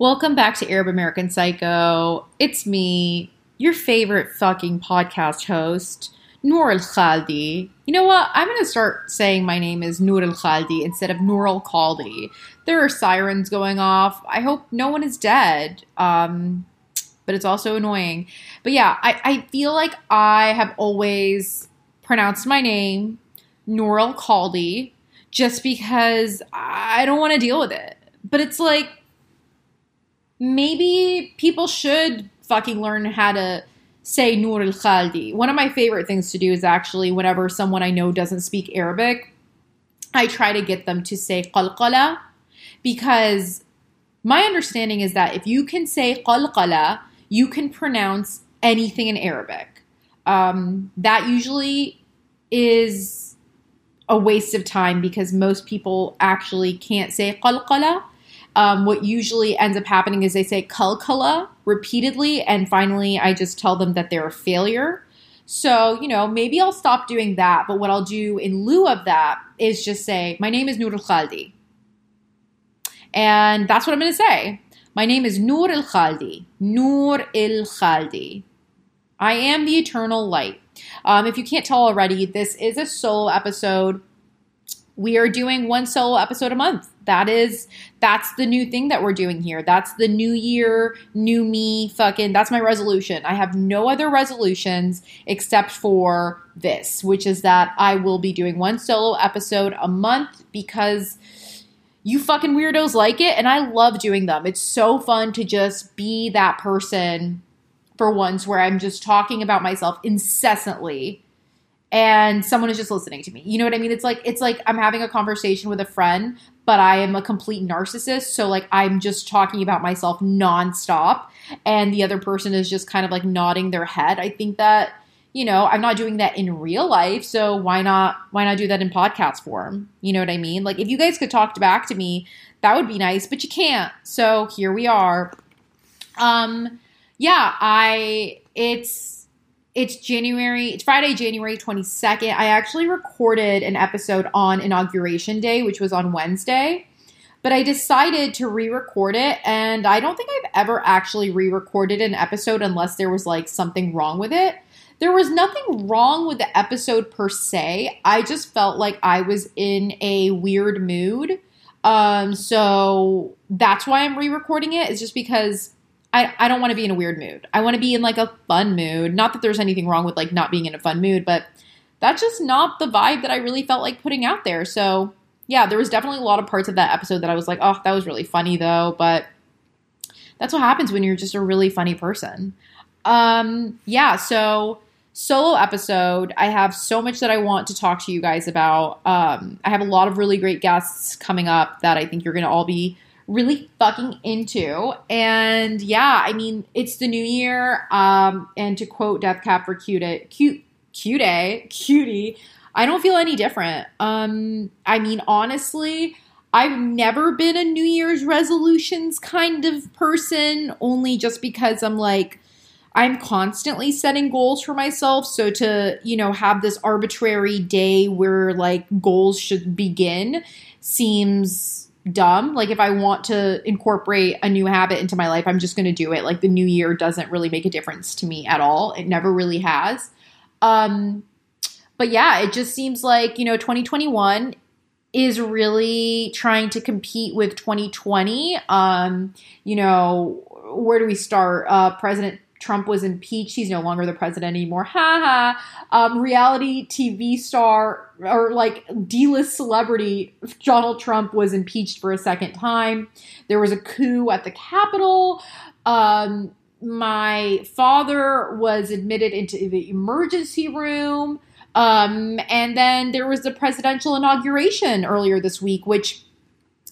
Welcome back to Arab American Psycho. It's me, your favorite fucking podcast host, Noor Al Khaldi. You know what? I'm going to start saying my name is Noor Al Khaldi instead of Noor Al Khaldi. There are sirens going off. I hope no one is dead. Um, but it's also annoying. But yeah, I, I feel like I have always pronounced my name Noor Al Khaldi just because I don't want to deal with it. But it's like maybe people should fucking learn how to say Noor al Khaldi. One of my favorite things to do is actually whenever someone I know doesn't speak Arabic, I try to get them to say qalqala because my understanding is that if you can say qalqala, you can pronounce anything in Arabic. Um, that usually is a waste of time because most people actually can't say qalqala um, what usually ends up happening is they say kalkala repeatedly, and finally I just tell them that they're a failure. So, you know, maybe I'll stop doing that, but what I'll do in lieu of that is just say, My name is Noor al Khaldi. And that's what I'm going to say. My name is Noor al Khaldi. Noor al Khaldi. I am the eternal light. Um, if you can't tell already, this is a solo episode. We are doing one solo episode a month that is that's the new thing that we're doing here. That's the new year, new me fucking that's my resolution. I have no other resolutions except for this, which is that I will be doing one solo episode a month because you fucking weirdos like it and I love doing them. It's so fun to just be that person for once where I'm just talking about myself incessantly and someone is just listening to me. You know what I mean? It's like it's like I'm having a conversation with a friend, but I am a complete narcissist. So like I'm just talking about myself nonstop and the other person is just kind of like nodding their head. I think that, you know, I'm not doing that in real life. So why not why not do that in podcast form? You know what I mean? Like if you guys could talk back to me, that would be nice, but you can't. So here we are. Um yeah, I it's it's January, it's Friday, January 22nd. I actually recorded an episode on Inauguration Day, which was on Wednesday, but I decided to re record it. And I don't think I've ever actually re recorded an episode unless there was like something wrong with it. There was nothing wrong with the episode per se. I just felt like I was in a weird mood. Um, so that's why I'm re recording it. is just because I, I don't want to be in a weird mood. I want to be in like a fun mood. Not that there's anything wrong with like not being in a fun mood, but that's just not the vibe that I really felt like putting out there. So yeah, there was definitely a lot of parts of that episode that I was like, oh, that was really funny though. But that's what happens when you're just a really funny person. Um, yeah, so solo episode. I have so much that I want to talk to you guys about. Um, I have a lot of really great guests coming up that I think you're going to all be really fucking into. And yeah, I mean, it's the new year. Um, and to quote Death Cab for Cutie, cute, cutie, cutie, I don't feel any different. Um, I mean, honestly, I've never been a New Year's resolutions kind of person, only just because I'm like, I'm constantly setting goals for myself. So to, you know, have this arbitrary day where like goals should begin seems dumb. Like if I want to incorporate a new habit into my life, I'm just going to do it. Like the new year doesn't really make a difference to me at all. It never really has. Um but yeah, it just seems like, you know, 2021 is really trying to compete with 2020. Um, you know, where do we start? Uh President Trump was impeached. He's no longer the president anymore. Ha ha. Um, reality TV star or like D list celebrity Donald Trump was impeached for a second time. There was a coup at the Capitol. Um, my father was admitted into the emergency room. Um, and then there was the presidential inauguration earlier this week, which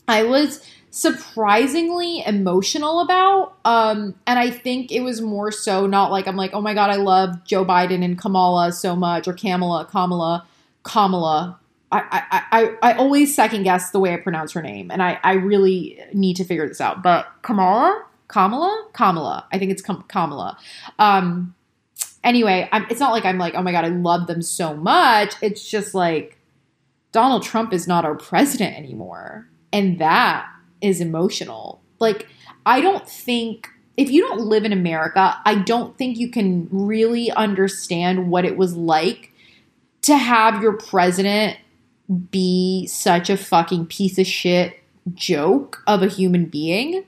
I was surprisingly emotional about. Um, and I think it was more so not like I'm like, oh my god, I love Joe Biden and Kamala so much, or Kamala, Kamala, Kamala. I, I, I, I always second guess the way I pronounce her name, and I, I really need to figure this out. But Kamala, Kamala, Kamala. I think it's Kamala. Um, anyway, I'm, it's not like I'm like, oh my god, I love them so much. It's just like Donald Trump is not our president anymore, and that is emotional. Like I don't think if you don't live in America, I don't think you can really understand what it was like to have your president be such a fucking piece of shit joke of a human being.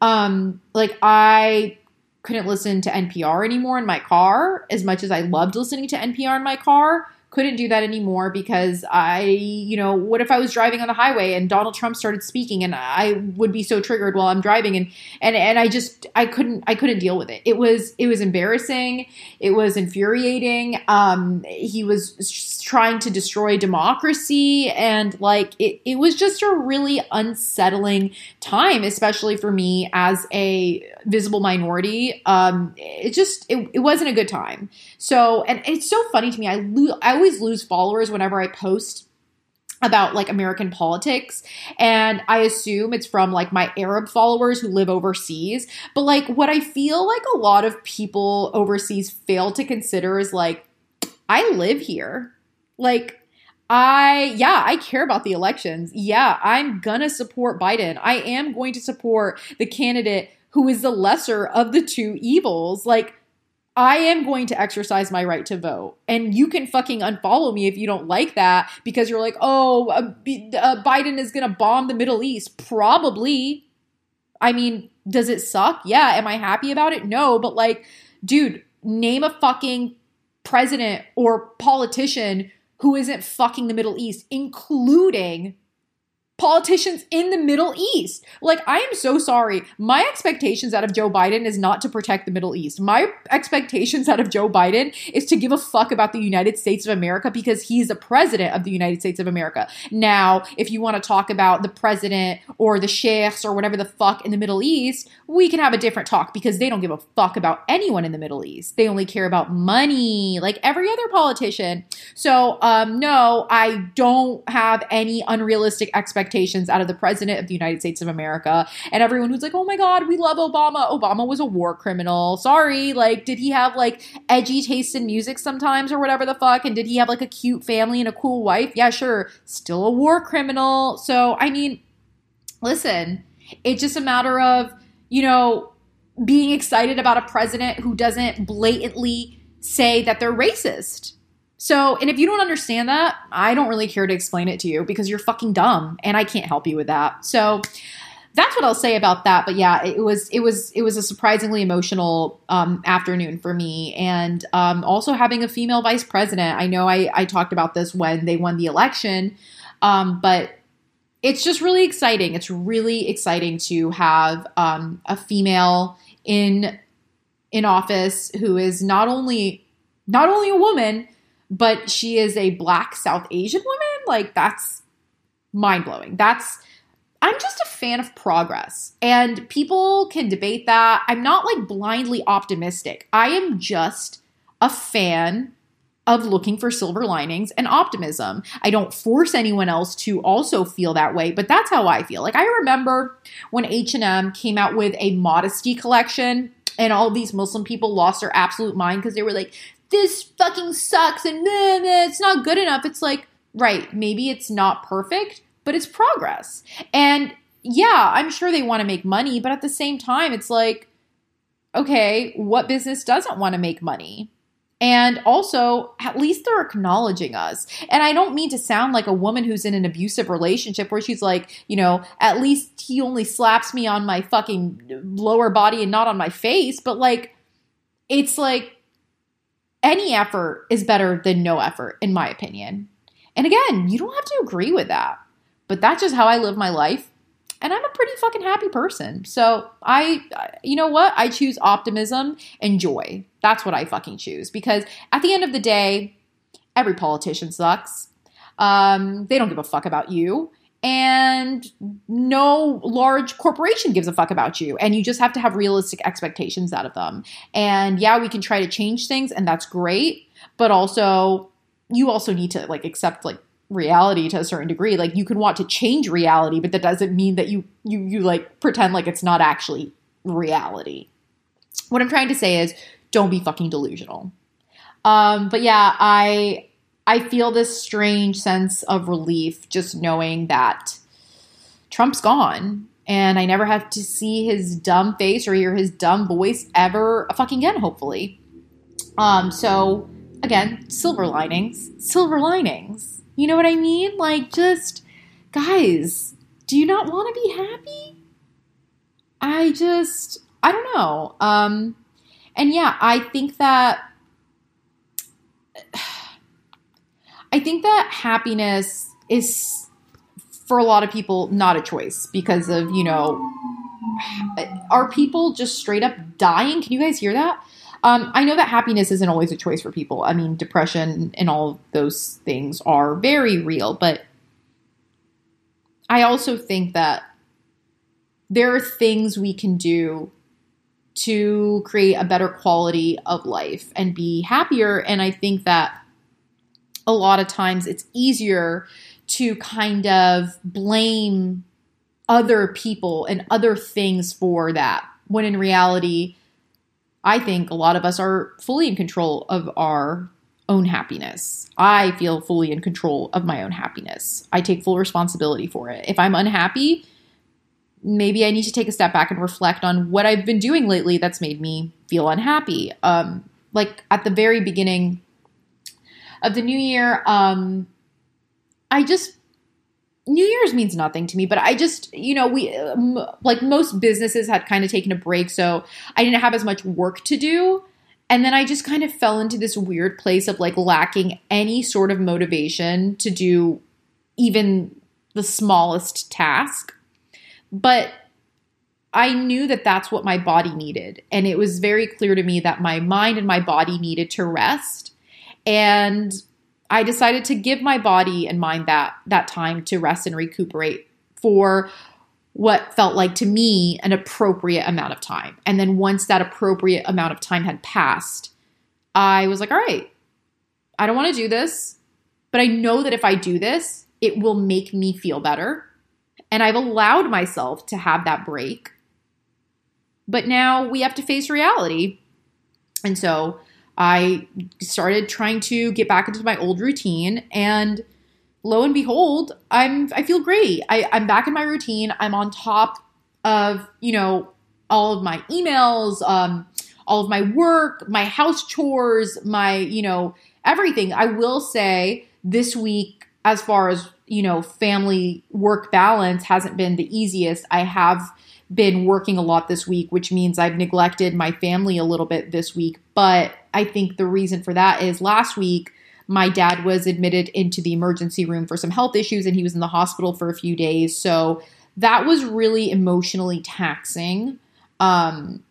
Um, like I couldn't listen to NPR anymore in my car as much as I loved listening to NPR in my car couldn't do that anymore because I, you know, what if I was driving on the highway and Donald Trump started speaking and I would be so triggered while I'm driving and and and I just I couldn't I couldn't deal with it. It was it was embarrassing. It was infuriating. Um he was trying to destroy democracy and like it it was just a really unsettling time especially for me as a visible minority. Um it just it, it wasn't a good time. So and it's so funny to me. I lo- I always lose followers whenever I post about like American politics and I assume it's from like my Arab followers who live overseas but like what I feel like a lot of people overseas fail to consider is like I live here like I yeah, I care about the elections. Yeah, I'm gonna support Biden. I am going to support the candidate who is the lesser of the two evils. Like I am going to exercise my right to vote. And you can fucking unfollow me if you don't like that because you're like, oh, uh, uh, Biden is going to bomb the Middle East. Probably. I mean, does it suck? Yeah. Am I happy about it? No. But like, dude, name a fucking president or politician who isn't fucking the Middle East, including politicians in the Middle East. Like, I am so sorry. My expectations out of Joe Biden is not to protect the Middle East. My expectations out of Joe Biden is to give a fuck about the United States of America because he's the president of the United States of America. Now, if you want to talk about the president or the sheikhs or whatever the fuck in the Middle East, we can have a different talk because they don't give a fuck about anyone in the Middle East. They only care about money, like every other politician. So, um, no, I don't have any unrealistic expectations expectations out of the president of the United States of America and everyone who's like, oh my God, we love Obama. Obama was a war criminal. Sorry. Like, did he have like edgy taste in music sometimes or whatever the fuck? And did he have like a cute family and a cool wife? Yeah, sure. Still a war criminal. So, I mean, listen, it's just a matter of, you know, being excited about a president who doesn't blatantly say that they're racist. So, and if you don't understand that, I don't really care to explain it to you because you're fucking dumb and I can't help you with that. So, that's what I'll say about that. But yeah, it was it was it was a surprisingly emotional um, afternoon for me, and um, also having a female vice president. I know I, I talked about this when they won the election, um, but it's just really exciting. It's really exciting to have um, a female in in office who is not only not only a woman but she is a black South Asian woman. Like, that's mind blowing. That's, I'm just a fan of progress. And people can debate that. I'm not like blindly optimistic. I am just a fan of looking for silver linings and optimism. I don't force anyone else to also feel that way, but that's how I feel. Like I remember when H&M came out with a modesty collection and all these Muslim people lost their absolute mind because they were like, this fucking sucks and it's not good enough. It's like, right, maybe it's not perfect, but it's progress. And yeah, I'm sure they want to make money, but at the same time, it's like, okay, what business doesn't want to make money? And also, at least they're acknowledging us. And I don't mean to sound like a woman who's in an abusive relationship where she's like, you know, at least he only slaps me on my fucking lower body and not on my face. But like, it's like, any effort is better than no effort, in my opinion. And again, you don't have to agree with that, but that's just how I live my life. And I'm a pretty fucking happy person. So I, you know what? I choose optimism and joy. That's what I fucking choose because at the end of the day, every politician sucks. Um, they don't give a fuck about you and no large corporation gives a fuck about you. And you just have to have realistic expectations out of them. And yeah we can try to change things and that's great. But also you also need to like accept like reality to a certain degree. Like you can want to change reality but that doesn't mean that you you you like pretend like it's not actually reality. What i'm trying to say is don't be fucking delusional. Um but yeah i I feel this strange sense of relief just knowing that Trump's gone and I never have to see his dumb face or hear his dumb voice ever fucking again, hopefully. Um, so again, silver linings, silver linings. You know what I mean? Like, just guys, do you not want to be happy? I just, I don't know. Um, and yeah, I think that, I think that happiness is for a lot of people not a choice because of, you know, are people just straight up dying? Can you guys hear that? Um, I know that happiness isn't always a choice for people. I mean, depression and all those things are very real, but I also think that there are things we can do to create a better quality of life and be happier. And I think that a lot of times it's easier to kind of blame other people and other things for that when in reality i think a lot of us are fully in control of our own happiness. I feel fully in control of my own happiness. I take full responsibility for it. If i'm unhappy maybe i need to take a step back and reflect on what i've been doing lately that's made me feel unhappy. Um, like at the very beginning of the new year um, I just New Year's means nothing to me, but I just, you know, we like most businesses had kind of taken a break, so I didn't have as much work to do. And then I just kind of fell into this weird place of like lacking any sort of motivation to do even the smallest task. But I knew that that's what my body needed. And it was very clear to me that my mind and my body needed to rest. And I decided to give my body and mind that that time to rest and recuperate for what felt like to me an appropriate amount of time. And then once that appropriate amount of time had passed, I was like, all right, I don't want to do this, but I know that if I do this, it will make me feel better. And I've allowed myself to have that break. But now we have to face reality. And so I started trying to get back into my old routine and lo and behold, I'm I feel great. I, I'm back in my routine. I'm on top of, you know, all of my emails, um, all of my work, my house chores, my, you know, everything. I will say this week, as far as, you know, family work balance hasn't been the easiest. I have been working a lot this week, which means I've neglected my family a little bit this week. But I think the reason for that is last week, my dad was admitted into the emergency room for some health issues and he was in the hospital for a few days. So that was really emotionally taxing. Um,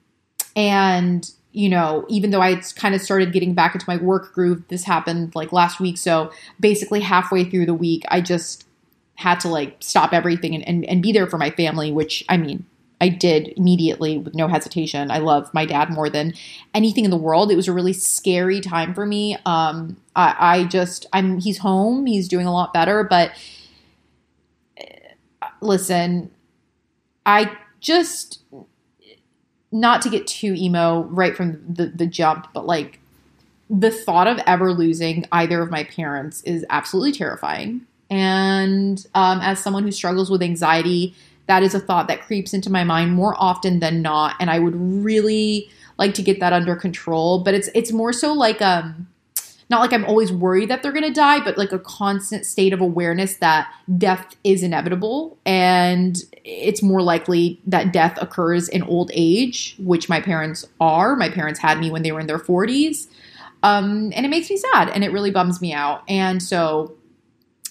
and, you know, even though I kind of started getting back into my work groove, this happened like last week. So basically, halfway through the week, I just had to like stop everything and, and, and be there for my family, which I mean, I did immediately with no hesitation. I love my dad more than anything in the world. It was a really scary time for me. Um, I, I just, I'm, he's home, he's doing a lot better, but uh, listen, I just, not to get too emo right from the, the jump, but like the thought of ever losing either of my parents is absolutely terrifying. And um, as someone who struggles with anxiety, that is a thought that creeps into my mind more often than not and i would really like to get that under control but it's it's more so like um not like i'm always worried that they're going to die but like a constant state of awareness that death is inevitable and it's more likely that death occurs in old age which my parents are. My parents had me when they were in their 40s um, and it makes me sad and it really bums me out. And so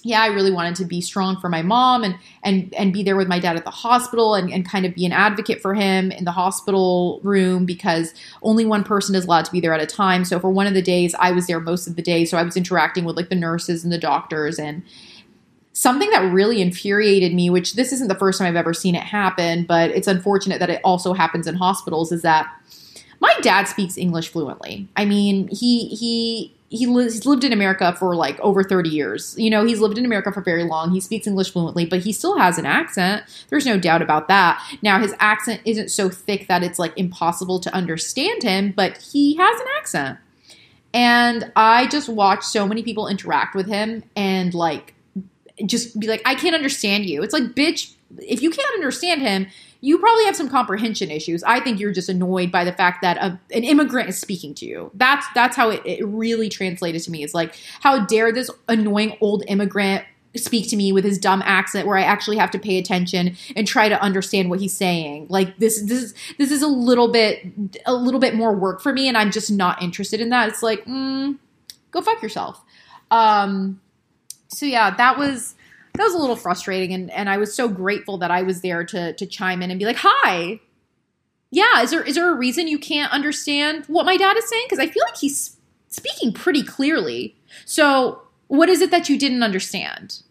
yeah, I really wanted to be strong for my mom and and and be there with my dad at the hospital and, and kind of be an advocate for him in the hospital room because only one person is allowed to be there at a time. So for one of the days, I was there most of the day. So I was interacting with like the nurses and the doctors and something that really infuriated me, which this isn't the first time I've ever seen it happen, but it's unfortunate that it also happens in hospitals, is that my dad speaks English fluently. I mean, he he he li- he's lived in America for like over 30 years. You know, he's lived in America for very long. He speaks English fluently, but he still has an accent. There's no doubt about that. Now, his accent isn't so thick that it's like impossible to understand him, but he has an accent. And I just watch so many people interact with him and like just be like, I can't understand you. It's like, bitch, if you can't understand him, you probably have some comprehension issues. I think you're just annoyed by the fact that a, an immigrant is speaking to you. That's that's how it, it really translated to me. It's like, how dare this annoying old immigrant speak to me with his dumb accent where I actually have to pay attention and try to understand what he's saying. Like this this is this is a little bit a little bit more work for me and I'm just not interested in that. It's like, mm, go fuck yourself. Um so yeah, that was that was a little frustrating and and I was so grateful that I was there to to chime in and be like, "Hi. Yeah, is there is there a reason you can't understand what my dad is saying because I feel like he's speaking pretty clearly." So, what is it that you didn't understand?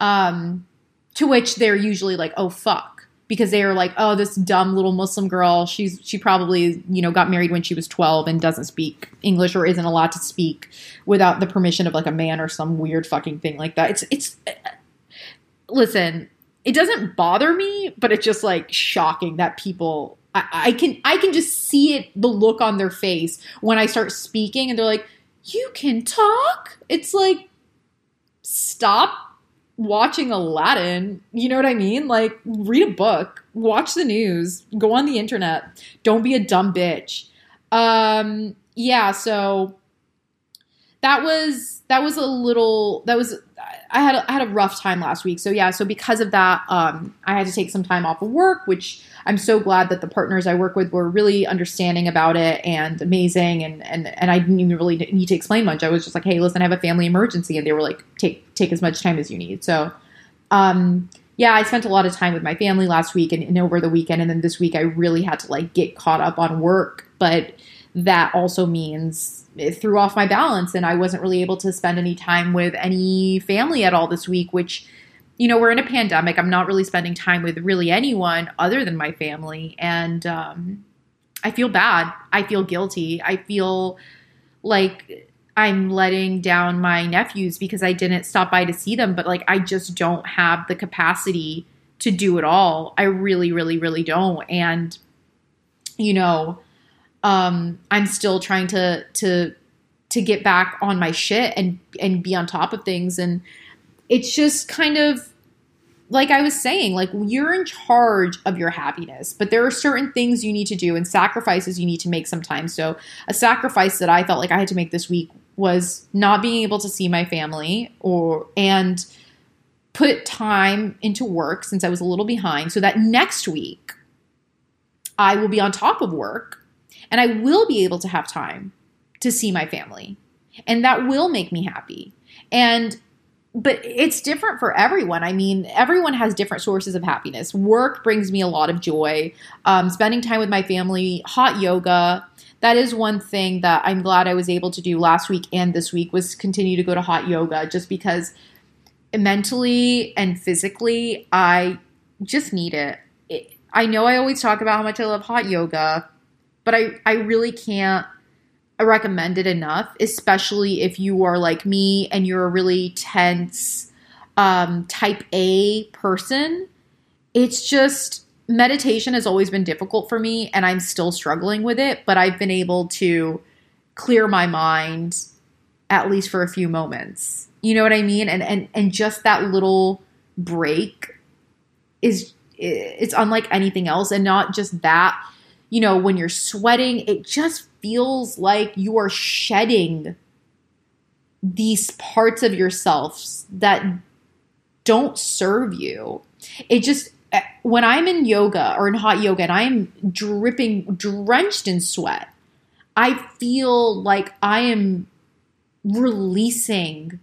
Um, to which they're usually like, oh fuck, because they are like, oh, this dumb little Muslim girl, she's she probably you know got married when she was twelve and doesn't speak English or isn't allowed to speak without the permission of like a man or some weird fucking thing like that. It's it's listen, it doesn't bother me, but it's just like shocking that people. I, can I can just see it the look on their face when I start speaking and they're like you can talk. It's like, stop watching Aladdin. You know what I mean? Like, read a book, watch the news, go on the internet. Don't be a dumb bitch. Um, yeah, so that was that was a little that was I had a, I had a rough time last week. So yeah, so because of that, um, I had to take some time off of work, which I'm so glad that the partners I work with were really understanding about it and amazing. And and and I didn't even really need to explain much. I was just like, hey, listen, I have a family emergency, and they were like, take take as much time as you need. So, um, yeah, I spent a lot of time with my family last week and, and over the weekend, and then this week I really had to like get caught up on work, but that also means it threw off my balance and I wasn't really able to spend any time with any family at all this week, which, you know, we're in a pandemic. I'm not really spending time with really anyone other than my family. And um, I feel bad. I feel guilty. I feel like I'm letting down my nephews because I didn't stop by to see them, but like I just don't have the capacity to do it all. I really, really, really don't. And, you know, um, I'm still trying to to to get back on my shit and and be on top of things and it's just kind of like I was saying, like you're in charge of your happiness, but there are certain things you need to do and sacrifices you need to make sometimes. So, a sacrifice that I felt like I had to make this week was not being able to see my family or and put time into work since I was a little behind so that next week I will be on top of work and I will be able to have time to see my family. And that will make me happy. And but it's different for everyone. I mean, everyone has different sources of happiness. Work brings me a lot of joy. Um, spending time with my family, hot yoga. That is one thing that I'm glad I was able to do last week and this week was continue to go to hot yoga just because mentally and physically I just need it. it I know I always talk about how much I love hot yoga, but I, I really can't recommend it enough, especially if you are like me and you're a really tense um, type A person. It's just meditation has always been difficult for me and I'm still struggling with it, but I've been able to clear my mind at least for a few moments. You know what I mean? And and and just that little break is it's unlike anything else and not just that you know, when you're sweating, it just feels like you are shedding these parts of yourselves that don't serve you. It just, eh, when I'm in yoga or in hot yoga and I'm dripping, drenched in sweat, I feel like I am releasing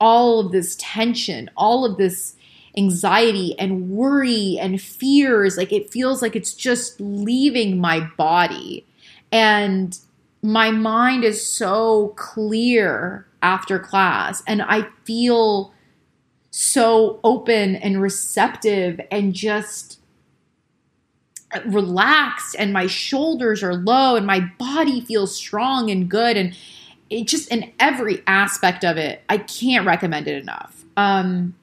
all of this tension, all of this anxiety and worry and fears. Like it feels like it's just leaving my body. And my mind is so clear after class. And I feel so open and receptive and just relaxed and my shoulders are low and my body feels strong and good and it just in every aspect of it i can't recommend it enough um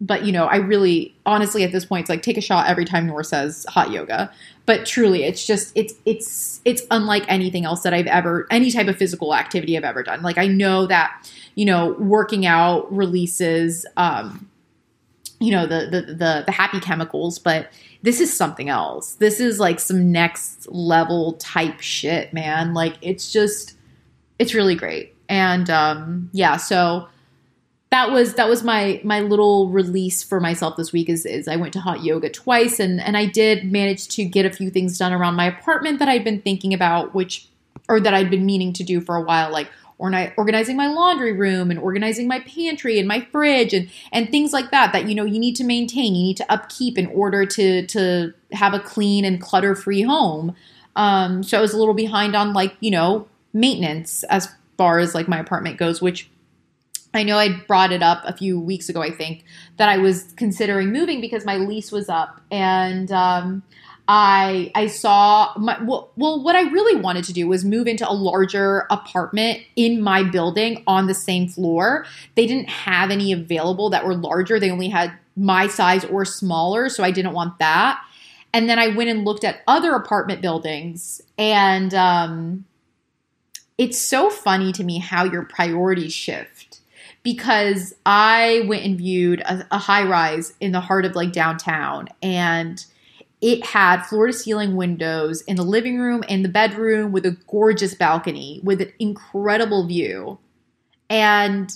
but you know, I really honestly at this point it's like take a shot every time Noor says hot yoga. But truly, it's just it's it's it's unlike anything else that I've ever any type of physical activity I've ever done. Like I know that you know working out releases um, you know the, the the the happy chemicals but this is something else this is like some next level type shit man like it's just it's really great and um yeah so that was that was my my little release for myself this week is, is I went to hot yoga twice and and I did manage to get a few things done around my apartment that I'd been thinking about which or that I'd been meaning to do for a while like organizing my laundry room and organizing my pantry and my fridge and and things like that that you know you need to maintain you need to upkeep in order to to have a clean and clutter free home. Um so I was a little behind on like you know maintenance as far as like my apartment goes which I know I brought it up a few weeks ago, I think, that I was considering moving because my lease was up and um, I I saw my well, well what I really wanted to do was move into a larger apartment in my building on the same floor. They didn't have any available that were larger. They only had my size or smaller, so I didn't want that. And then I went and looked at other apartment buildings and um, it's so funny to me how your priorities shift because I went and viewed a, a high rise in the heart of like downtown and it had floor to ceiling windows in the living room and the bedroom with a gorgeous balcony with an incredible view. And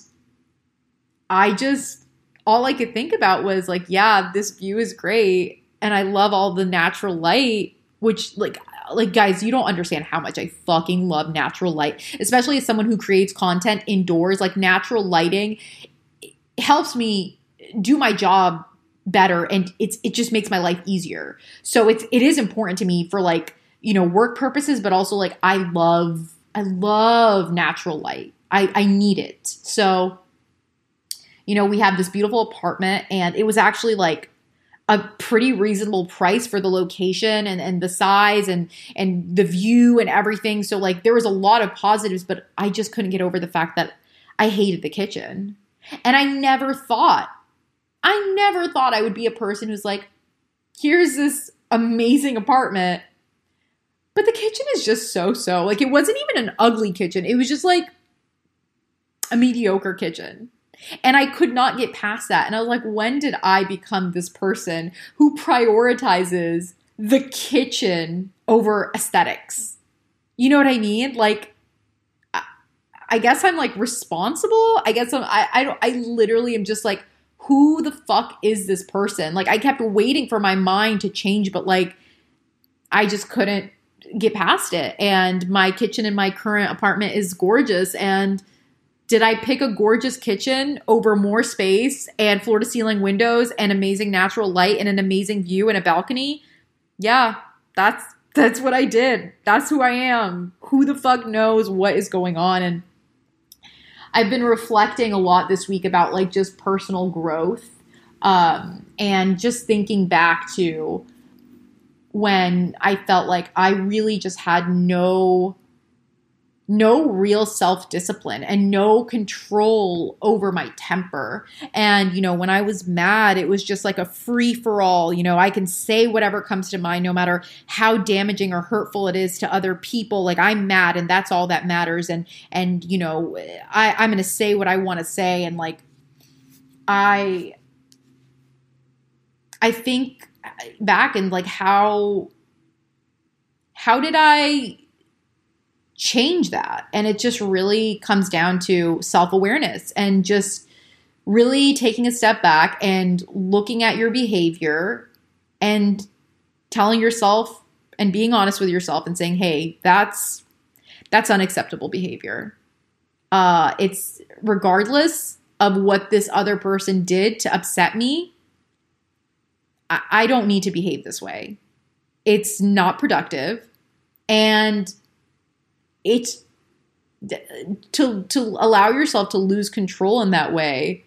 I just, all I could think about was like, yeah, this view is great. And I love all the natural light, which, like, like guys, you don't understand how much I fucking love natural light, especially as someone who creates content indoors. Like natural lighting helps me do my job better and it's it just makes my life easier. So it's it is important to me for like, you know, work purposes, but also like I love I love natural light. I, I need it. So, you know, we have this beautiful apartment and it was actually like a pretty reasonable price for the location and, and the size and and the view and everything. So like there was a lot of positives, but I just couldn't get over the fact that I hated the kitchen. And I never thought I never thought I would be a person who's like, here's this amazing apartment. But the kitchen is just so so. Like, it wasn't even an ugly kitchen, it was just like a mediocre kitchen. And I could not get past that. And I was like, when did I become this person who prioritizes the kitchen over aesthetics? You know what I mean? Like, I guess I'm like responsible. I guess I'm, I, I, I literally am just like, who the fuck is this person? Like I kept waiting for my mind to change, but like I just couldn't get past it. And my kitchen in my current apartment is gorgeous. And did I pick a gorgeous kitchen over more space and floor to ceiling windows and amazing natural light and an amazing view and a balcony? Yeah, that's that's what I did. That's who I am. Who the fuck knows what is going on and I've been reflecting a lot this week about like just personal growth um, and just thinking back to when I felt like I really just had no no real self discipline and no control over my temper. And, you know, when I was mad, it was just like a free for all. You know, I can say whatever comes to mind, no matter how damaging or hurtful it is to other people. Like I'm mad and that's all that matters. And, and, you know, I, I'm going to say what I want to say. And like, I, I think back and like how, how did I change that. And it just really comes down to self awareness and just really taking a step back and looking at your behavior and telling yourself and being honest with yourself and saying, hey, that's that's unacceptable behavior. Uh, it's regardless of what this other person did to upset me. I, I don't need to behave this way. It's not productive. And it's to to allow yourself to lose control in that way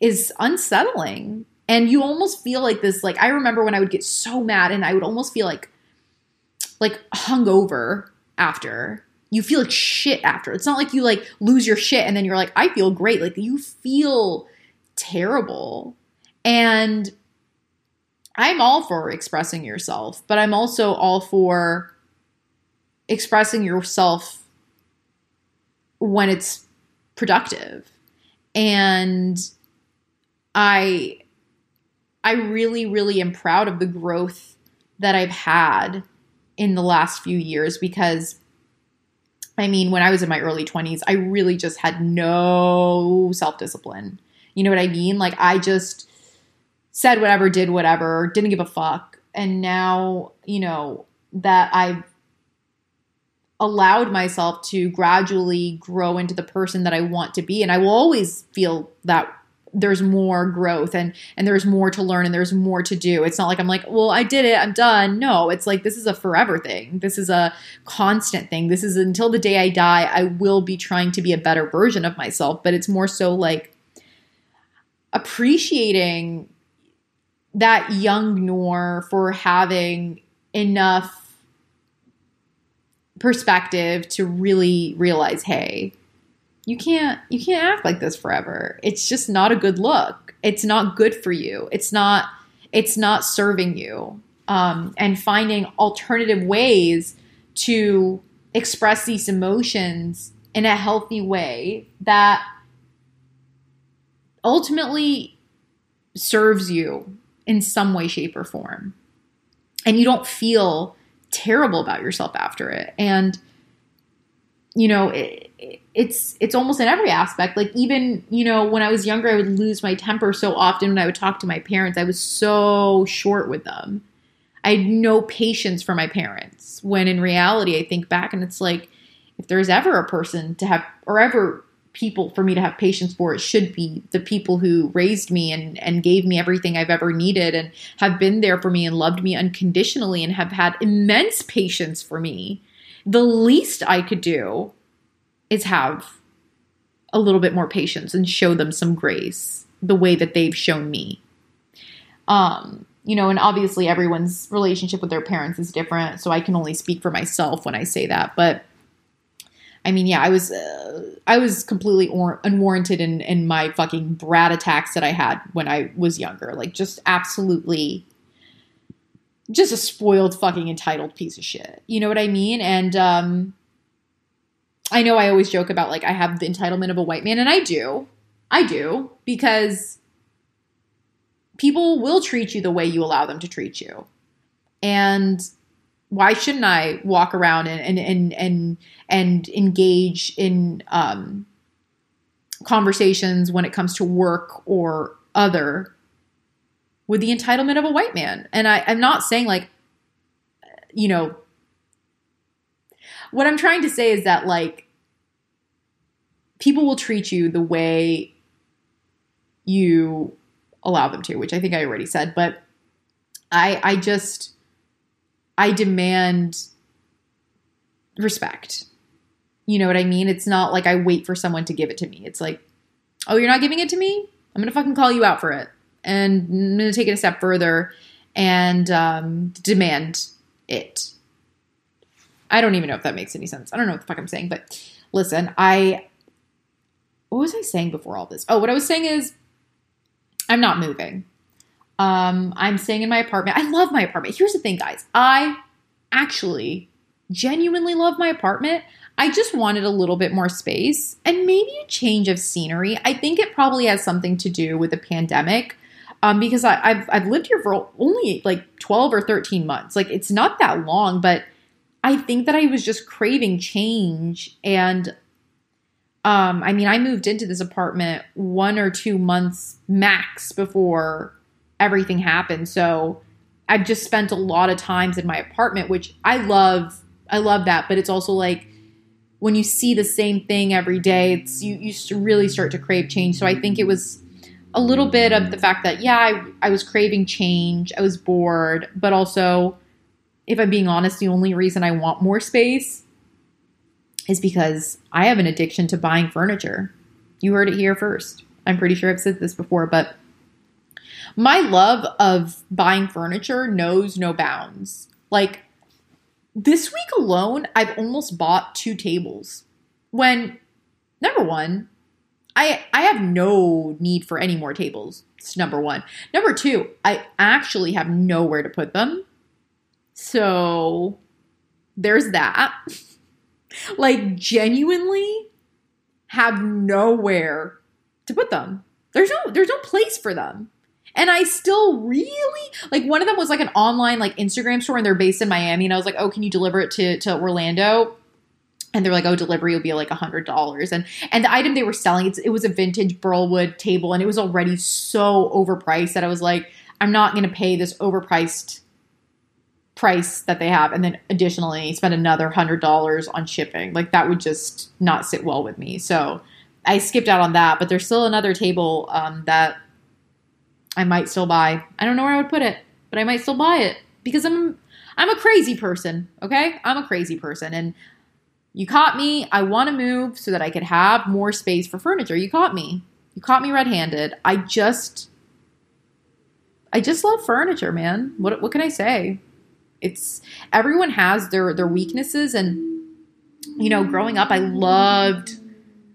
is unsettling. And you almost feel like this like i remember when i would get so mad and i would almost feel like like hungover after. You feel like shit after. It's not like you like lose your shit and then you're like i feel great. Like you feel terrible. And i'm all for expressing yourself but i'm also all for expressing yourself when it's productive. And I I really really am proud of the growth that I've had in the last few years because I mean, when I was in my early 20s, I really just had no self-discipline. You know what I mean? Like I just said whatever, did whatever, didn't give a fuck. And now, you know, that I've allowed myself to gradually grow into the person that I want to be and I will always feel that there's more growth and and there's more to learn and there's more to do. It's not like I'm like, well, I did it, I'm done. No, it's like this is a forever thing. This is a constant thing. This is until the day I die, I will be trying to be a better version of myself, but it's more so like appreciating that young Noor for having enough perspective to really realize, hey, you can't you can't act like this forever. It's just not a good look. It's not good for you. It's not it's not serving you. Um, and finding alternative ways to express these emotions in a healthy way that ultimately serves you in some way, shape, or form. And you don't feel terrible about yourself after it. And you know, it, it's it's almost in every aspect. Like even you know, when I was younger, I would lose my temper so often when I would talk to my parents. I was so short with them. I had no patience for my parents. When in reality, I think back and it's like, if there's ever a person to have, or ever people for me to have patience for, it should be the people who raised me and, and gave me everything I've ever needed and have been there for me and loved me unconditionally and have had immense patience for me. The least I could do is have a little bit more patience and show them some grace the way that they've shown me. Um, you know, and obviously everyone's relationship with their parents is different, so I can only speak for myself when I say that, but I mean, yeah, I was uh, I was completely or- unwarranted in in my fucking brat attacks that I had when I was younger. Like just absolutely just a spoiled fucking entitled piece of shit. You know what I mean? And um I know I always joke about like I have the entitlement of a white man and I do. I do because people will treat you the way you allow them to treat you. And why shouldn't I walk around and and and and, and engage in um, conversations when it comes to work or other with the entitlement of a white man? And I, I'm not saying like, you know, what I'm trying to say is that like people will treat you the way you allow them to, which I think I already said, but I I just I demand respect. You know what I mean? It's not like I wait for someone to give it to me. It's like, oh, you're not giving it to me? I'm going to fucking call you out for it. And I'm going to take it a step further and um, demand it. I don't even know if that makes any sense. I don't know what the fuck I'm saying, but listen, I. What was I saying before all this? Oh, what I was saying is I'm not moving. Um, I'm staying in my apartment. I love my apartment. Here's the thing, guys. I actually genuinely love my apartment. I just wanted a little bit more space and maybe a change of scenery. I think it probably has something to do with the pandemic. Um, because I, have I've lived here for only like 12 or 13 months. Like it's not that long, but I think that I was just craving change. And um, I mean, I moved into this apartment one or two months max before everything happened. So I've just spent a lot of times in my apartment, which I love. I love that, but it's also like when you see the same thing every day, it's you you really start to crave change. So I think it was a little bit of the fact that yeah, I, I was craving change. I was bored, but also, if I'm being honest, the only reason I want more space is because I have an addiction to buying furniture. You heard it here first. I'm pretty sure I've said this before, but my love of buying furniture knows no bounds. Like this week alone, I've almost bought two tables. When number one, I I have no need for any more tables. It's number one. Number two, I actually have nowhere to put them. So there's that. like genuinely have nowhere to put them. There's no there's no place for them. And I still really like one of them was like an online like Instagram store and they're based in Miami and I was like, "Oh, can you deliver it to to Orlando?" And they're like, "Oh, delivery will be like a hundred dollars." And and the item they were selling, it was a vintage burlwood table, and it was already so overpriced that I was like, "I'm not going to pay this overpriced price that they have, and then additionally spend another hundred dollars on shipping. Like that would just not sit well with me." So I skipped out on that. But there's still another table um, that I might still buy. I don't know where I would put it, but I might still buy it because I'm I'm a crazy person, okay? I'm a crazy person and you caught me. I want to move so that I could have more space for furniture. You caught me. You caught me red-handed. I just I just love furniture, man. What what can I say? It's everyone has their their weaknesses and you know, growing up I loved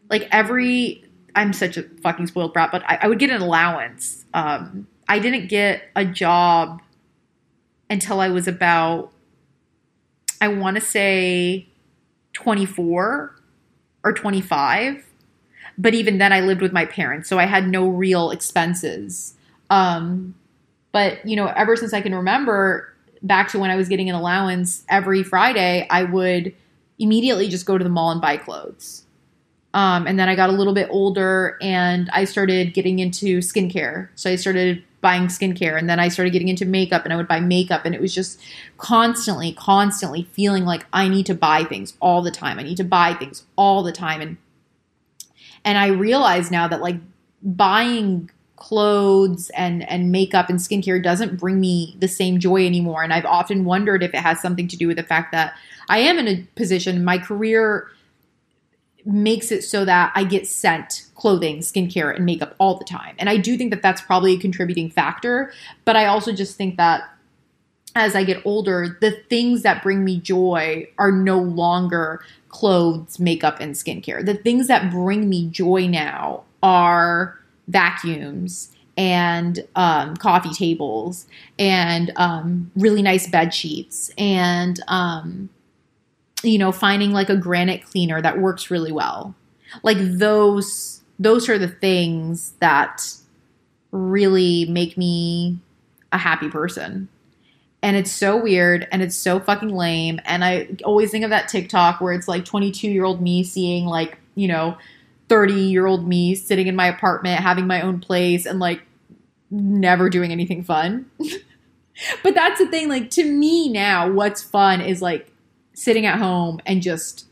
like every I'm such a fucking spoiled brat, but I, I would get an allowance. Um, I didn't get a job until I was about, I want to say 24 or 25. But even then, I lived with my parents, so I had no real expenses. Um, but, you know, ever since I can remember, back to when I was getting an allowance every Friday, I would immediately just go to the mall and buy clothes. Um, and then I got a little bit older and I started getting into skincare. So I started buying skincare and then I started getting into makeup and I would buy makeup and it was just constantly, constantly feeling like I need to buy things all the time. I need to buy things all the time. And and I realize now that like buying clothes and and makeup and skincare doesn't bring me the same joy anymore. And I've often wondered if it has something to do with the fact that I am in a position, my career makes it so that I get sent clothing, skincare, and makeup all the time. And I do think that that's probably a contributing factor. But I also just think that as I get older, the things that bring me joy are no longer clothes, makeup, and skincare. The things that bring me joy now are vacuums and um, coffee tables and um, really nice bed sheets and um, you know, finding like a granite cleaner that works really well. Like those those are the things that really make me a happy person. And it's so weird and it's so fucking lame. And I always think of that TikTok where it's like 22 year old me seeing like, you know, 30 year old me sitting in my apartment, having my own place, and like never doing anything fun. but that's the thing. Like, to me now, what's fun is like sitting at home and just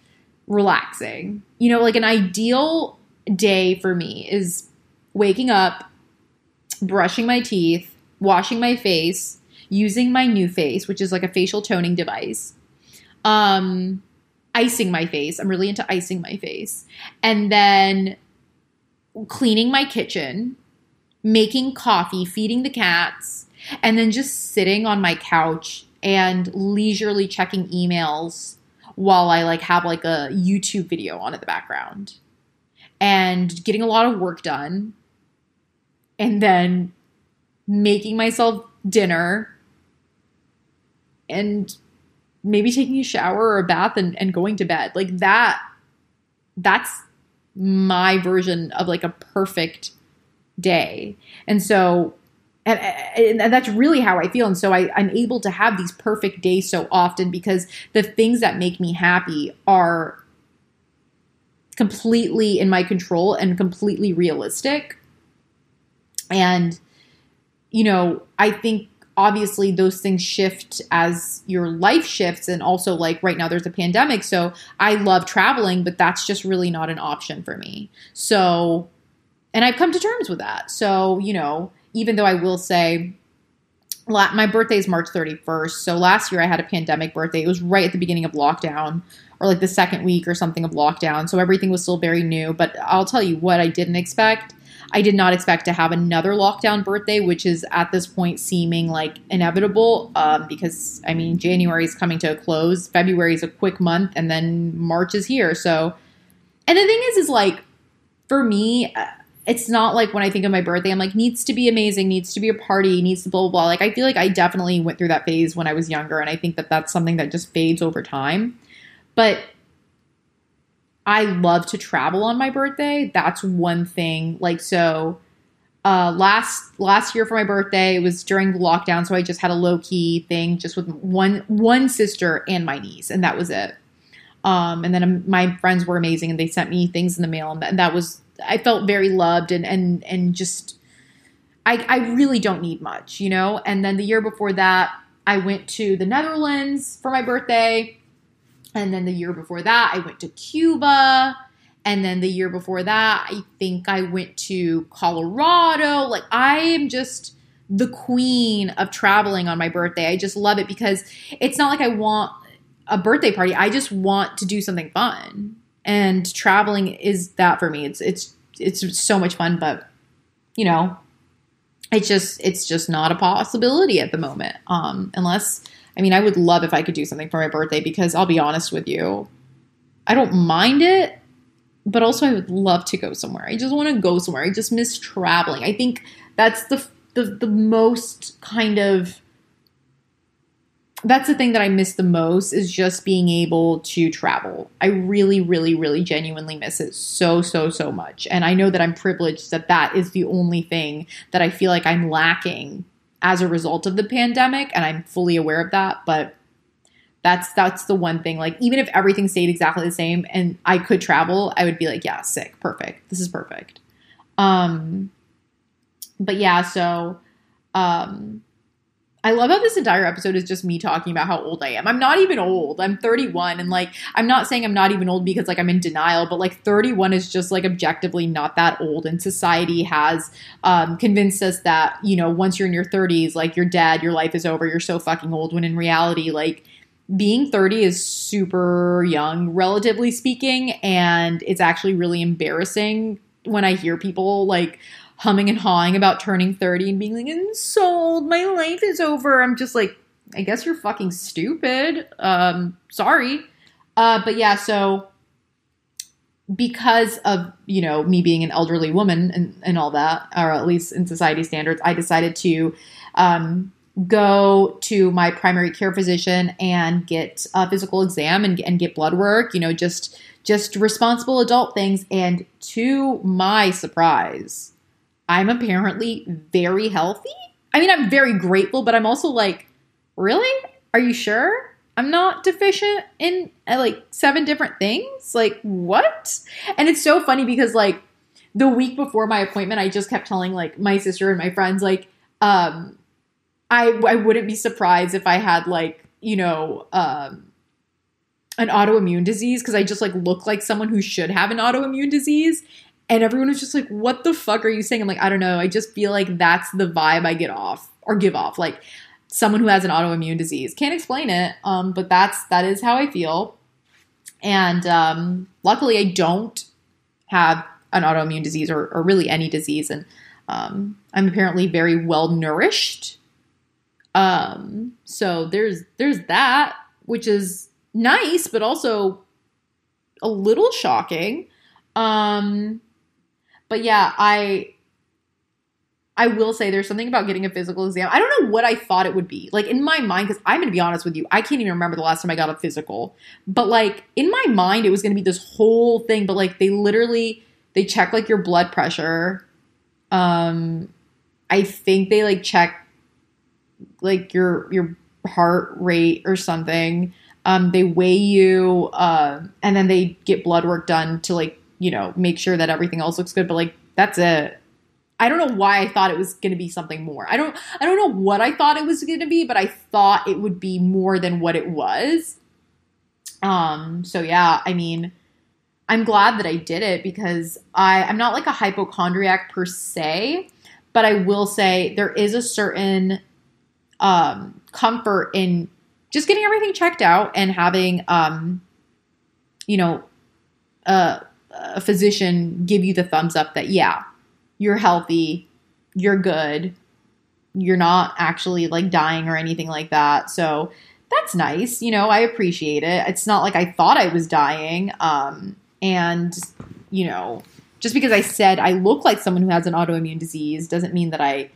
relaxing. You know, like an ideal day for me is waking up, brushing my teeth, washing my face, using my NuFACE, which is like a facial toning device. Um icing my face. I'm really into icing my face. And then cleaning my kitchen, making coffee, feeding the cats, and then just sitting on my couch and leisurely checking emails while I like have like a YouTube video on in the background. And getting a lot of work done. And then making myself dinner. And maybe taking a shower or a bath and, and going to bed. Like that that's my version of like a perfect day. And so and, and, that's really how I feel. And so I, I'm able to have these perfect days so often because the things that make me happy are completely in my control and completely realistic. And, you know, I think obviously those things shift as your life shifts. And also, like right now, there's a pandemic. So I love traveling, but that's just really not an option for me. So, and I've come to terms with that. So, you know, even though I will say, my birthday is March 31st. So last year I had a pandemic birthday. It was right at the beginning of lockdown or like the second week or something of lockdown. So everything was still very new. But I'll tell you what I didn't expect. I did not expect to have another lockdown birthday, which is at this point seeming like inevitable um, because, I mean, January is coming to a close. February is a quick month, and then March is here. So, and the thing is, is like, for me, uh, it's not like when I think of my birthday, I'm like, needs to be amazing, needs to be a party, needs to blah, blah, blah. Like, I feel like I definitely went through that phase when I was younger. And I think that that's something that just fades over time. But I love to travel on my birthday. That's one thing. Like, so uh, last last year for my birthday. It was during the lockdown, so I just had a low key thing, just with one one sister and my niece, and that was it. Um, and then um, my friends were amazing, and they sent me things in the mail, and that, and that was I felt very loved and and and just I I really don't need much, you know. And then the year before that, I went to the Netherlands for my birthday, and then the year before that, I went to Cuba. And then the year before that, I think I went to Colorado. Like, I am just the queen of traveling on my birthday. I just love it because it's not like I want a birthday party. I just want to do something fun. And traveling is that for me. It's it's it's so much fun, but you know, it's just it's just not a possibility at the moment. Um unless I mean, I would love if I could do something for my birthday because I'll be honest with you, I don't mind it but also I would love to go somewhere. I just want to go somewhere. I just miss traveling. I think that's the the, the most kind of that's the thing that I miss the most is just being able to travel. I really, really, really genuinely miss it so, so, so much. And I know that I'm privileged that that is the only thing that I feel like I'm lacking as a result of the pandemic. And I'm fully aware of that. But that's that's the one thing. Like even if everything stayed exactly the same and I could travel, I would be like, yeah, sick, perfect. This is perfect. Um but yeah, so um I love how this entire episode is just me talking about how old I am. I'm not even old. I'm 31 and like I'm not saying I'm not even old because like I'm in denial, but like 31 is just like objectively not that old and society has um convinced us that, you know, once you're in your 30s, like you're dead, your life is over, you're so fucking old when in reality like being 30 is super young, relatively speaking, and it's actually really embarrassing when I hear people like humming and hawing about turning 30 and being like, I'm so old, my life is over. I'm just like, I guess you're fucking stupid. Um, sorry. Uh, but yeah, so because of, you know, me being an elderly woman and, and all that, or at least in society standards, I decided to um, go to my primary care physician and get a physical exam and, and get blood work, you know, just just responsible adult things. And to my surprise, I'm apparently very healthy. I mean, I'm very grateful, but I'm also like, really? Are you sure? I'm not deficient in uh, like seven different things? Like, what? And it's so funny because, like, the week before my appointment, I just kept telling, like, my sister and my friends, like, um, I I wouldn't be surprised if I had like you know um, an autoimmune disease because I just like look like someone who should have an autoimmune disease. And everyone was just like, "What the fuck are you saying?" I'm like, "I don't know. I just feel like that's the vibe I get off or give off, like someone who has an autoimmune disease. Can't explain it, um, but that's that is how I feel. And um, luckily, I don't have an autoimmune disease or, or really any disease, and um, I'm apparently very well nourished um, so there's there's that, which is nice, but also a little shocking. Um, but yeah, I I will say there's something about getting a physical exam. I don't know what I thought it would be. Like in my mind, because I'm gonna be honest with you, I can't even remember the last time I got a physical. But like in my mind, it was gonna be this whole thing. But like they literally they check like your blood pressure. Um, I think they like check like your your heart rate or something. Um, they weigh you, uh, and then they get blood work done to like you know make sure that everything else looks good. But like that's it. I don't know why I thought it was going to be something more. I don't I don't know what I thought it was going to be, but I thought it would be more than what it was. Um so yeah, I mean I'm glad that I did it because I I'm not like a hypochondriac per se, but I will say there is a certain um, comfort in just getting everything checked out and having, um, you know, a, a physician give you the thumbs up that, yeah, you're healthy, you're good, you're not actually like dying or anything like that. So that's nice. You know, I appreciate it. It's not like I thought I was dying. Um, and, you know, just because I said I look like someone who has an autoimmune disease doesn't mean that I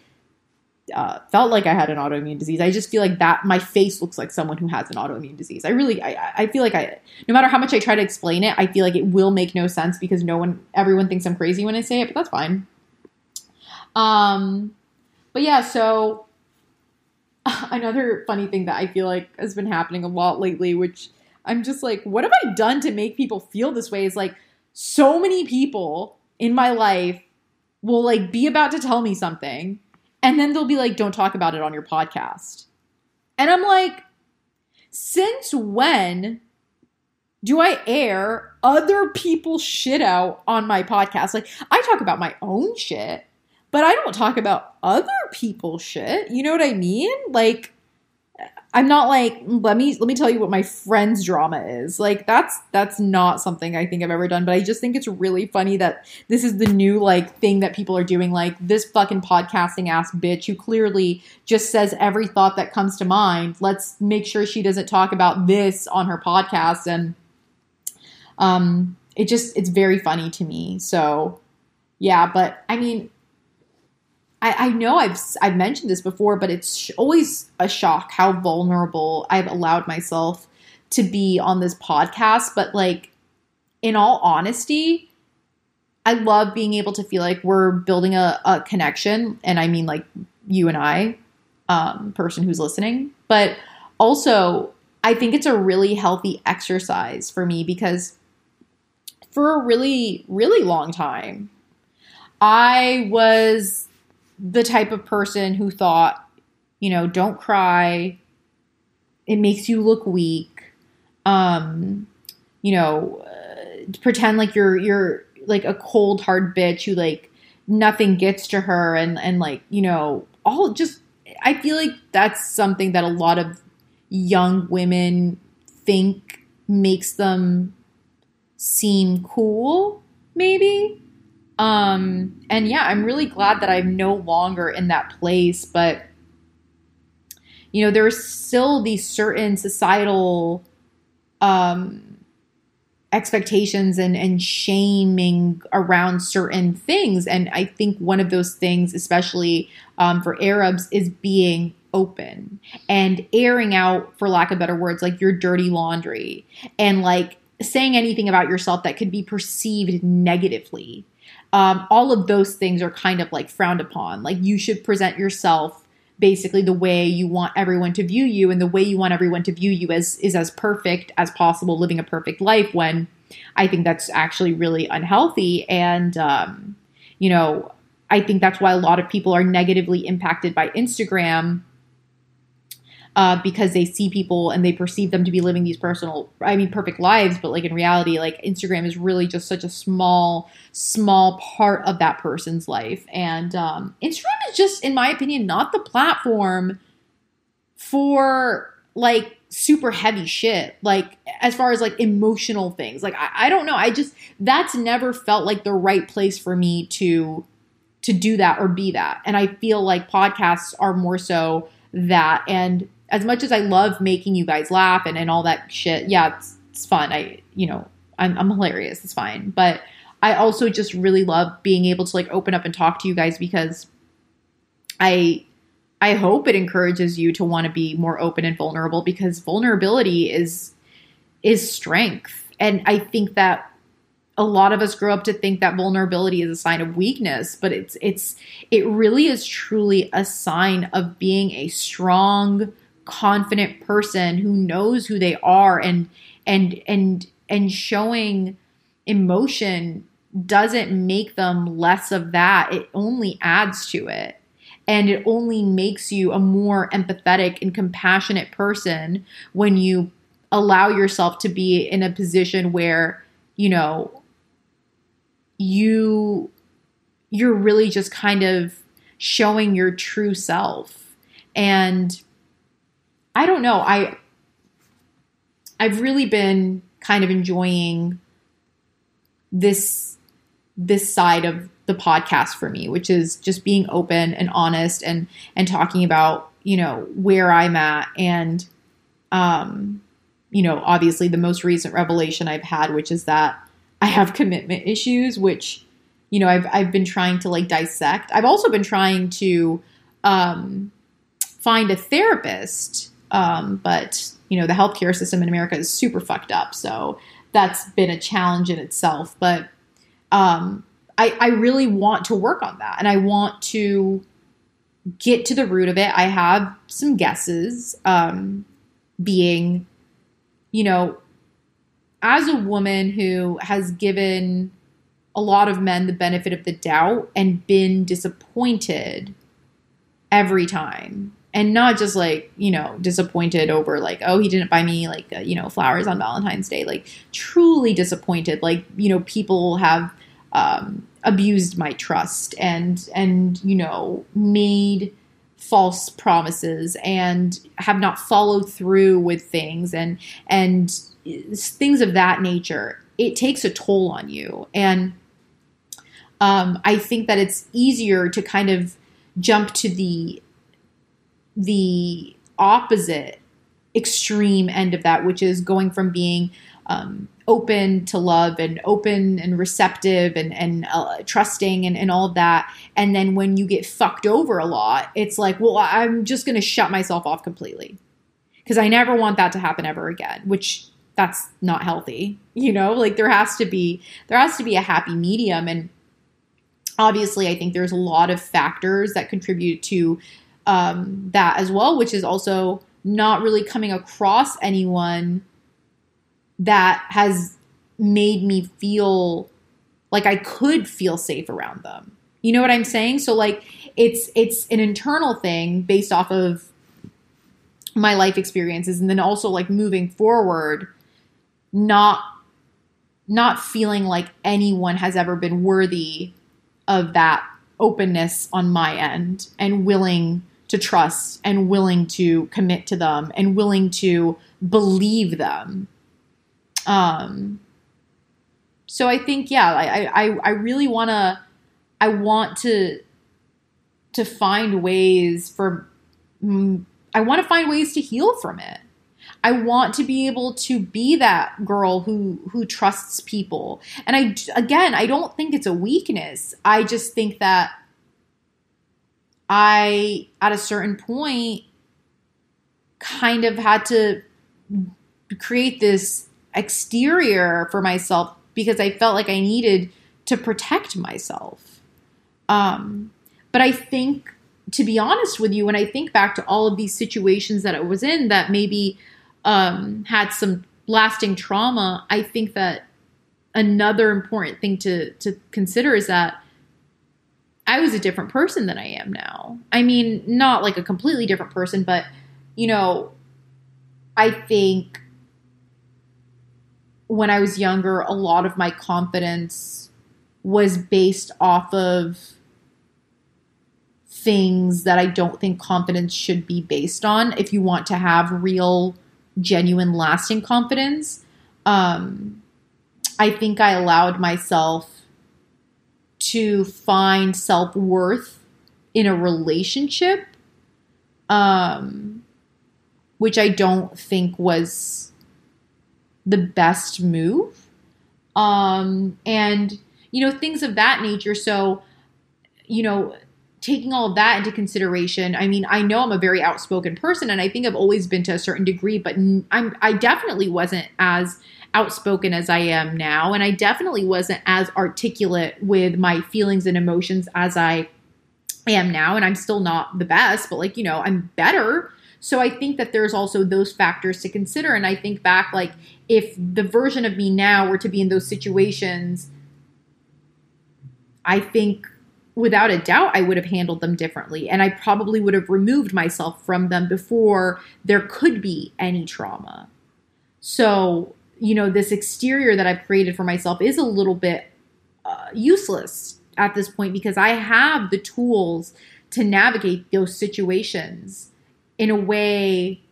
uh, felt like I had an autoimmune disease. I just feel like that my face looks like someone who has an autoimmune disease. I really, I, I feel like I, no matter how much I try to explain it, I feel like it will make no sense because no one, everyone thinks I'm crazy when I say it, but that's fine. Um, but yeah, so another funny thing that I feel like has been happening a lot lately, which I'm just like, what have I done to make people feel this way? Is like so many people in my life will like be about to tell me something and then they'll be like, don't talk about it on your podcast. And I'm like, since when do I air other people's shit out on my podcast? Like, I talk about my own shit, but I don't talk about other people's shit. You know what I mean? Like, I'm not like let me let me tell you what my friend's drama is. Like that's that's not something I think I've ever done, but I just think it's really funny that this is the new like thing that people are doing like this fucking podcasting ass bitch who clearly just says every thought that comes to mind. Let's make sure she doesn't talk about this on her podcast and um it just it's very funny to me. So yeah, but I mean I, I know I've I've mentioned this before, but it's always a shock how vulnerable I've allowed myself to be on this podcast. But like, in all honesty, I love being able to feel like we're building a, a connection, and I mean like you and I, um, person who's listening, but also I think it's a really healthy exercise for me because for a really really long time I was the type of person who thought, you know, don't cry. It makes you look weak. Um, you know, uh, pretend like you're you're like a cold hard bitch who like nothing gets to her and and like, you know, all just I feel like that's something that a lot of young women think makes them seem cool maybe um, and yeah, I'm really glad that I'm no longer in that place, but you know, there's still these certain societal um, expectations and, and shaming around certain things. And I think one of those things, especially um, for Arabs, is being open and airing out, for lack of better words, like your dirty laundry and like saying anything about yourself that could be perceived negatively um, all of those things are kind of like frowned upon. Like you should present yourself basically the way you want everyone to view you, and the way you want everyone to view you as is as perfect as possible, living a perfect life. When I think that's actually really unhealthy, and um, you know, I think that's why a lot of people are negatively impacted by Instagram uh, because they see people and they perceive them to be living these personal, I mean, perfect lives. But like in reality, like Instagram is really just such a small, small part of that person's life. And um, Instagram is just, in my opinion, not the platform for like super heavy shit like as far as like emotional things like I, I, don't know i just that's never felt like the right place for me to to do that or be that and i feel like podcasts are more so that and as much as I love making you guys laugh and, and all that shit, yeah, it's, it's fun. I, you know, I'm, I'm hilarious. It's fine. But I also just really love being able to like open up and talk to you guys because I, I hope it encourages you to want to be more open and vulnerable because vulnerability is, is strength. And I think that a lot of us grow up to think that vulnerability is a sign of weakness but it's it's it really is truly a sign of being a strong confident person who knows who they are and and and and showing emotion doesn't make them less of that. It only adds to it. And it only makes you a more empathetic and compassionate person when you allow yourself to be in a position where you know you you're really just kind of showing your true self. And I don't know. I I've really been kind of enjoying this this side of the podcast for me, which is just being open and honest and and talking about, you know, where I'm at and um you know, obviously the most recent revelation I've had which is that I have commitment issues which you know, I've I've been trying to like dissect. I've also been trying to um find a therapist um, but you know, the healthcare system in America is super fucked up. So that's been a challenge in itself. But um, I, I really want to work on that and I want to get to the root of it. I have some guesses, um, being, you know, as a woman who has given a lot of men the benefit of the doubt and been disappointed every time and not just like you know disappointed over like oh he didn't buy me like uh, you know flowers on valentine's day. Like truly disappointed. Like you know people have um, abused my trust and and you know made false promises and have not followed through with things and and things of that nature. It takes a toll on you. And um, i think that it's easier to kind of jump to the the opposite extreme end of that, which is going from being um, open to love and open and receptive and, and uh, trusting and, and all that. And then when you get fucked over a lot, it's like, well, I'm just going to shut myself off completely because I never want that to happen ever again, which that's not healthy. You know, like there has to be, there has to be a happy medium. And obviously, I think there's a lot of factors that contribute to um, that as well, which is also not really coming across anyone that has made me feel like I could feel safe around them. You know what I'm saying? So like it's it's an internal thing based off of my life experiences and then also like moving forward not not feeling like anyone has ever been worthy of that openness on my end and willing to trust and willing to commit to them and willing to believe them. Um, so I think, yeah, I, I, I really want to, I want to, to find ways for, mm, I want to find ways to heal from it. I want to be able to be that girl who who trusts people. And I again, I don't think it's a weakness. I just think that I, at a certain point, kind of had to create this exterior for myself because I felt like I needed to protect myself. Um, but I think, to be honest with you, when I think back to all of these situations that I was in that maybe um, had some lasting trauma, I think that another important thing to to consider is that I was a different person than I am now. I mean, not like a completely different person, but you know, I think when I was younger, a lot of my confidence was based off of things that I don't think confidence should be based on if you want to have real, genuine, lasting confidence. Um, I think I allowed myself to find self worth in a relationship, um, which I don't think was the best move. Um, and, you know, things of that nature. So, you know, taking all of that into consideration, I mean, I know I'm a very outspoken person, and I think I've always been to a certain degree, but I'm I definitely wasn't as outspoken as I am now. And I definitely wasn't as articulate with my feelings and emotions as I am now. And I'm still not the best, but like, you know, I'm better. So I think that there's also those factors to consider. And I think back, like, if the version of me now were to be in those situations, I think without a doubt I would have handled them differently. And I probably would have removed myself from them before there could be any trauma. So you know, this exterior that I've created for myself is a little bit uh, useless at this point because I have the tools to navigate those situations in a way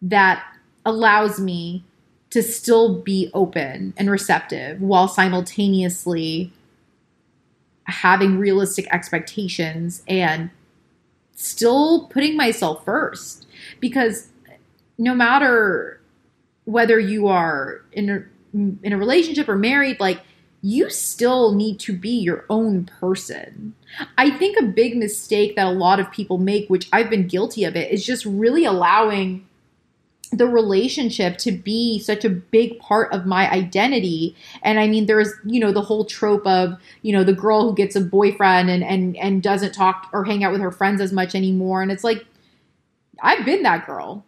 that allows me to still be open and receptive while simultaneously having realistic expectations and still putting myself first. Because no matter whether you are in a, in a relationship or married, like you still need to be your own person. I think a big mistake that a lot of people make, which I've been guilty of it, is just really allowing the relationship to be such a big part of my identity. And i mean there's you know the whole trope of you know the girl who gets a boyfriend and and and doesn't talk or hang out with her friends as much anymore. And it's like i've been that girl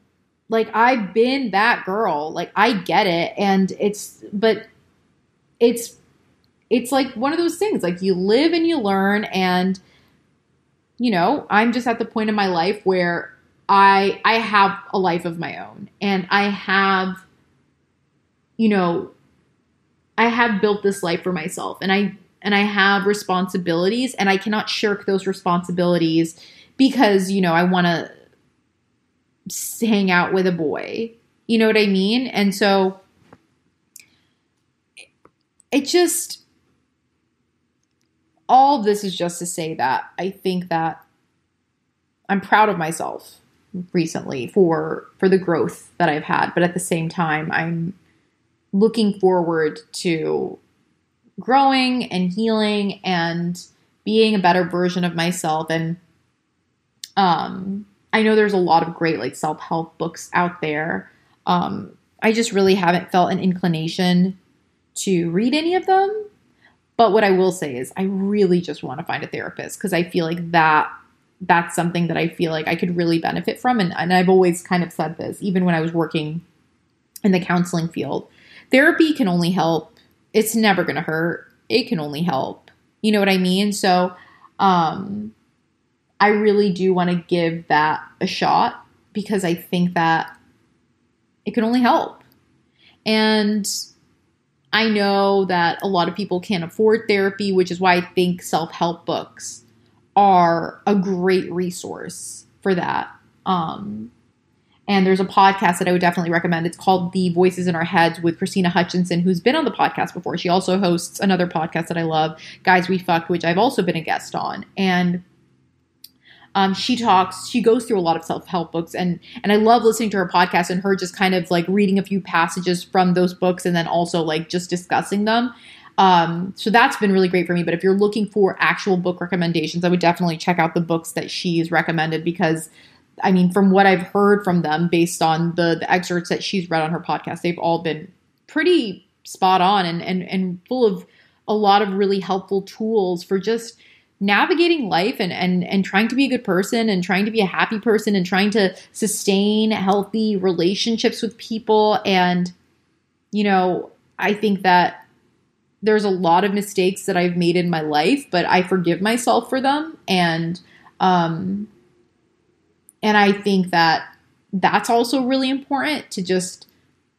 like i've been that girl. Like i get it. And it's but it's it's like one of those things. Like you live and you learn. And you know i'm just at the point in my life where I I have a life of my own. And I have you know I have built this life for myself. And I and I have responsibilities. And I cannot shirk those responsibilities because you know I want to hang out with a boy. You know what I mean? And so it just all this is just to say that I think that I'm proud of myself recently for for the growth that I've had, but at the same time, I'm looking forward to growing and healing and being a better version of myself and um I know there's a lot of great like self-help books out there. Um I just really haven't felt an inclination to read any of them. But what I will say is I really just want to find a therapist because I feel like that that's something that I feel like I could really benefit from. And, and I've always kind of said this, even when I was working in the counseling field. Therapy can only help. It's never going to hurt. It can only help. You know what I mean? So, um, I really do want to give that a shot because I think that it can only help. And I know that a lot of people can't afford therapy, which is why I think self help books are a great resource for that. Um, and there's a podcast that I would definitely recommend. It's called The Voices in Our Heads with Krystyna Hutchinson, who's been on the podcast before. She also hosts another podcast that I love, Guys We Fucked, which I've also been a guest on. And um, she talks, she goes through a lot of self-help books and and I love listening to her podcast and her just kind of like reading a few passages from those books and then also like just discussing them. Um, so that's been really great for me. But if you're looking for actual book recommendations, I would definitely check out the books that she's recommended because I mean, from what I've heard from them based on the, the excerpts that she's read on her podcast, they've all been pretty spot on and, and, and full of a lot of really helpful tools for just navigating life and, and and trying to be a good person and trying to be a happy person and trying to sustain healthy relationships with people. And you know i think that there's a lot of mistakes that I've made in my life, but I forgive myself for them. And um and I think that that's also really important to just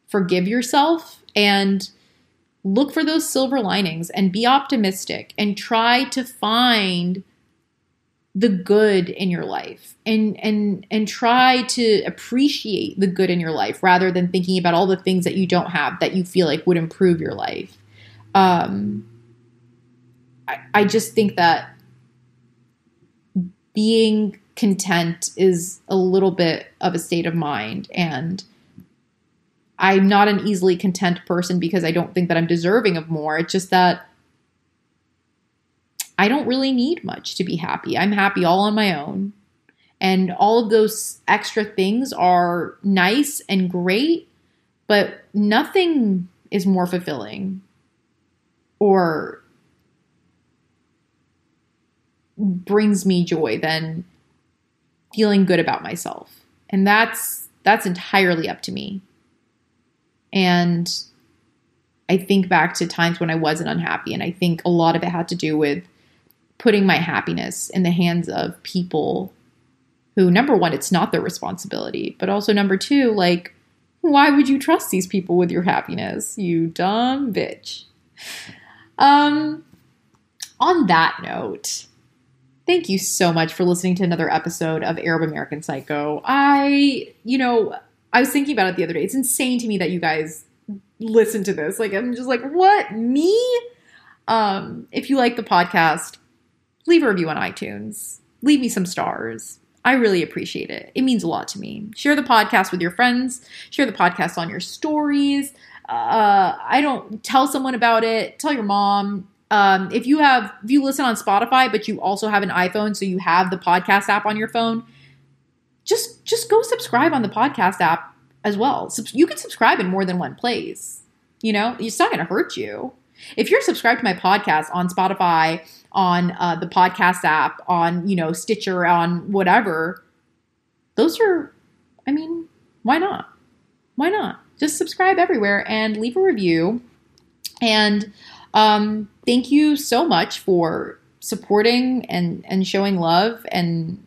forgive yourself. And look for those silver linings and be optimistic and try to find the good in your life and and and try to appreciate the good in your life rather than thinking about all the things that you don't have that you feel like would improve your life. Um, I, I just think that being content is a little bit of a state of mind and I'm not an easily content person because I don't think that I'm deserving of more. It's just that I don't really need much to be happy. I'm happy all on my own. And all of those extra things are nice and great, but nothing is more fulfilling or brings me joy than feeling good about myself. And that's that's entirely up to me. And I think back to times when I wasn't unhappy and I think a lot of it had to do with putting my happiness in the hands of people who number one it's not their responsibility, but also number 2 like why would you trust these people with your happiness? You dumb bitch. Um, on that note, thank you so much for listening to another episode of Arab American Psycho. I, you know, I was thinking about it the other day. It's insane to me that you guys listen to this. Like, I'm just like, what? Me? Um, if you like the podcast, leave a review on iTunes. Leave me some stars. I really appreciate it. It means a lot to me. Share the podcast with your friends. Share the podcast on your stories uh, I don't tell someone about it. Tell your mom. Um, if you have, if you listen on Spotify, but you also have an iPhone, so you have the podcast app on your phone, just just go subscribe on the podcast app as well. You can subscribe in more than one place. You know, it's not going to hurt you. If you're subscribed to my podcast on Spotify, on uh, the podcast app, on, you know, Stitcher, on whatever, those are, I mean, why not? Why not? Just subscribe everywhere and leave a review. And um, thank you so much for supporting and and showing love and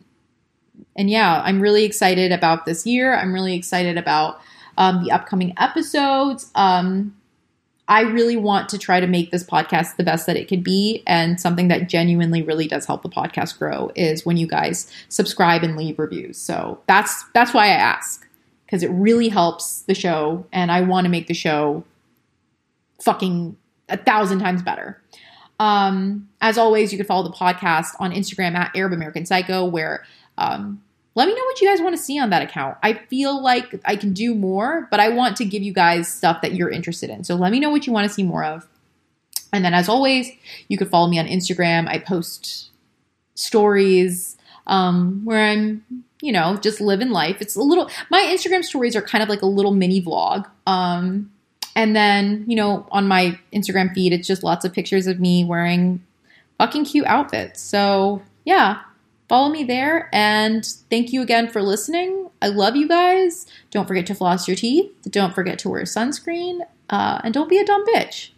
and yeah, I'm really excited about this year. I'm really excited about um, the upcoming episodes. Um, I really want to try to make this podcast the best that it could be. And something that genuinely really does help the podcast grow is when you guys subscribe and leave reviews. So that's that's why I ask because it really helps the show, and I want to make the show fucking a thousand times better. Um, as always, you can follow the podcast on Instagram at Arab American Psycho, where um, let me know what you guys want to see on that account. I feel like I can do more, but I want to give you guys stuff that you're interested in. So let me know what you want to see more of. And then, as always, you can follow me on Instagram. I post stories um, where I'm, you know, just living life. It's a little, my Instagram stories are kind of like a little mini vlog. Um, and then, you know, on my Instagram feed, it's just lots of pictures of me wearing fucking cute outfits. So, yeah, follow me there. And thank you again for listening. I love you guys. Don't forget to floss your teeth. Don't forget to wear sunscreen. Uh, and don't be a dumb bitch.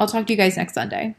I'll talk to you guys next Sunday.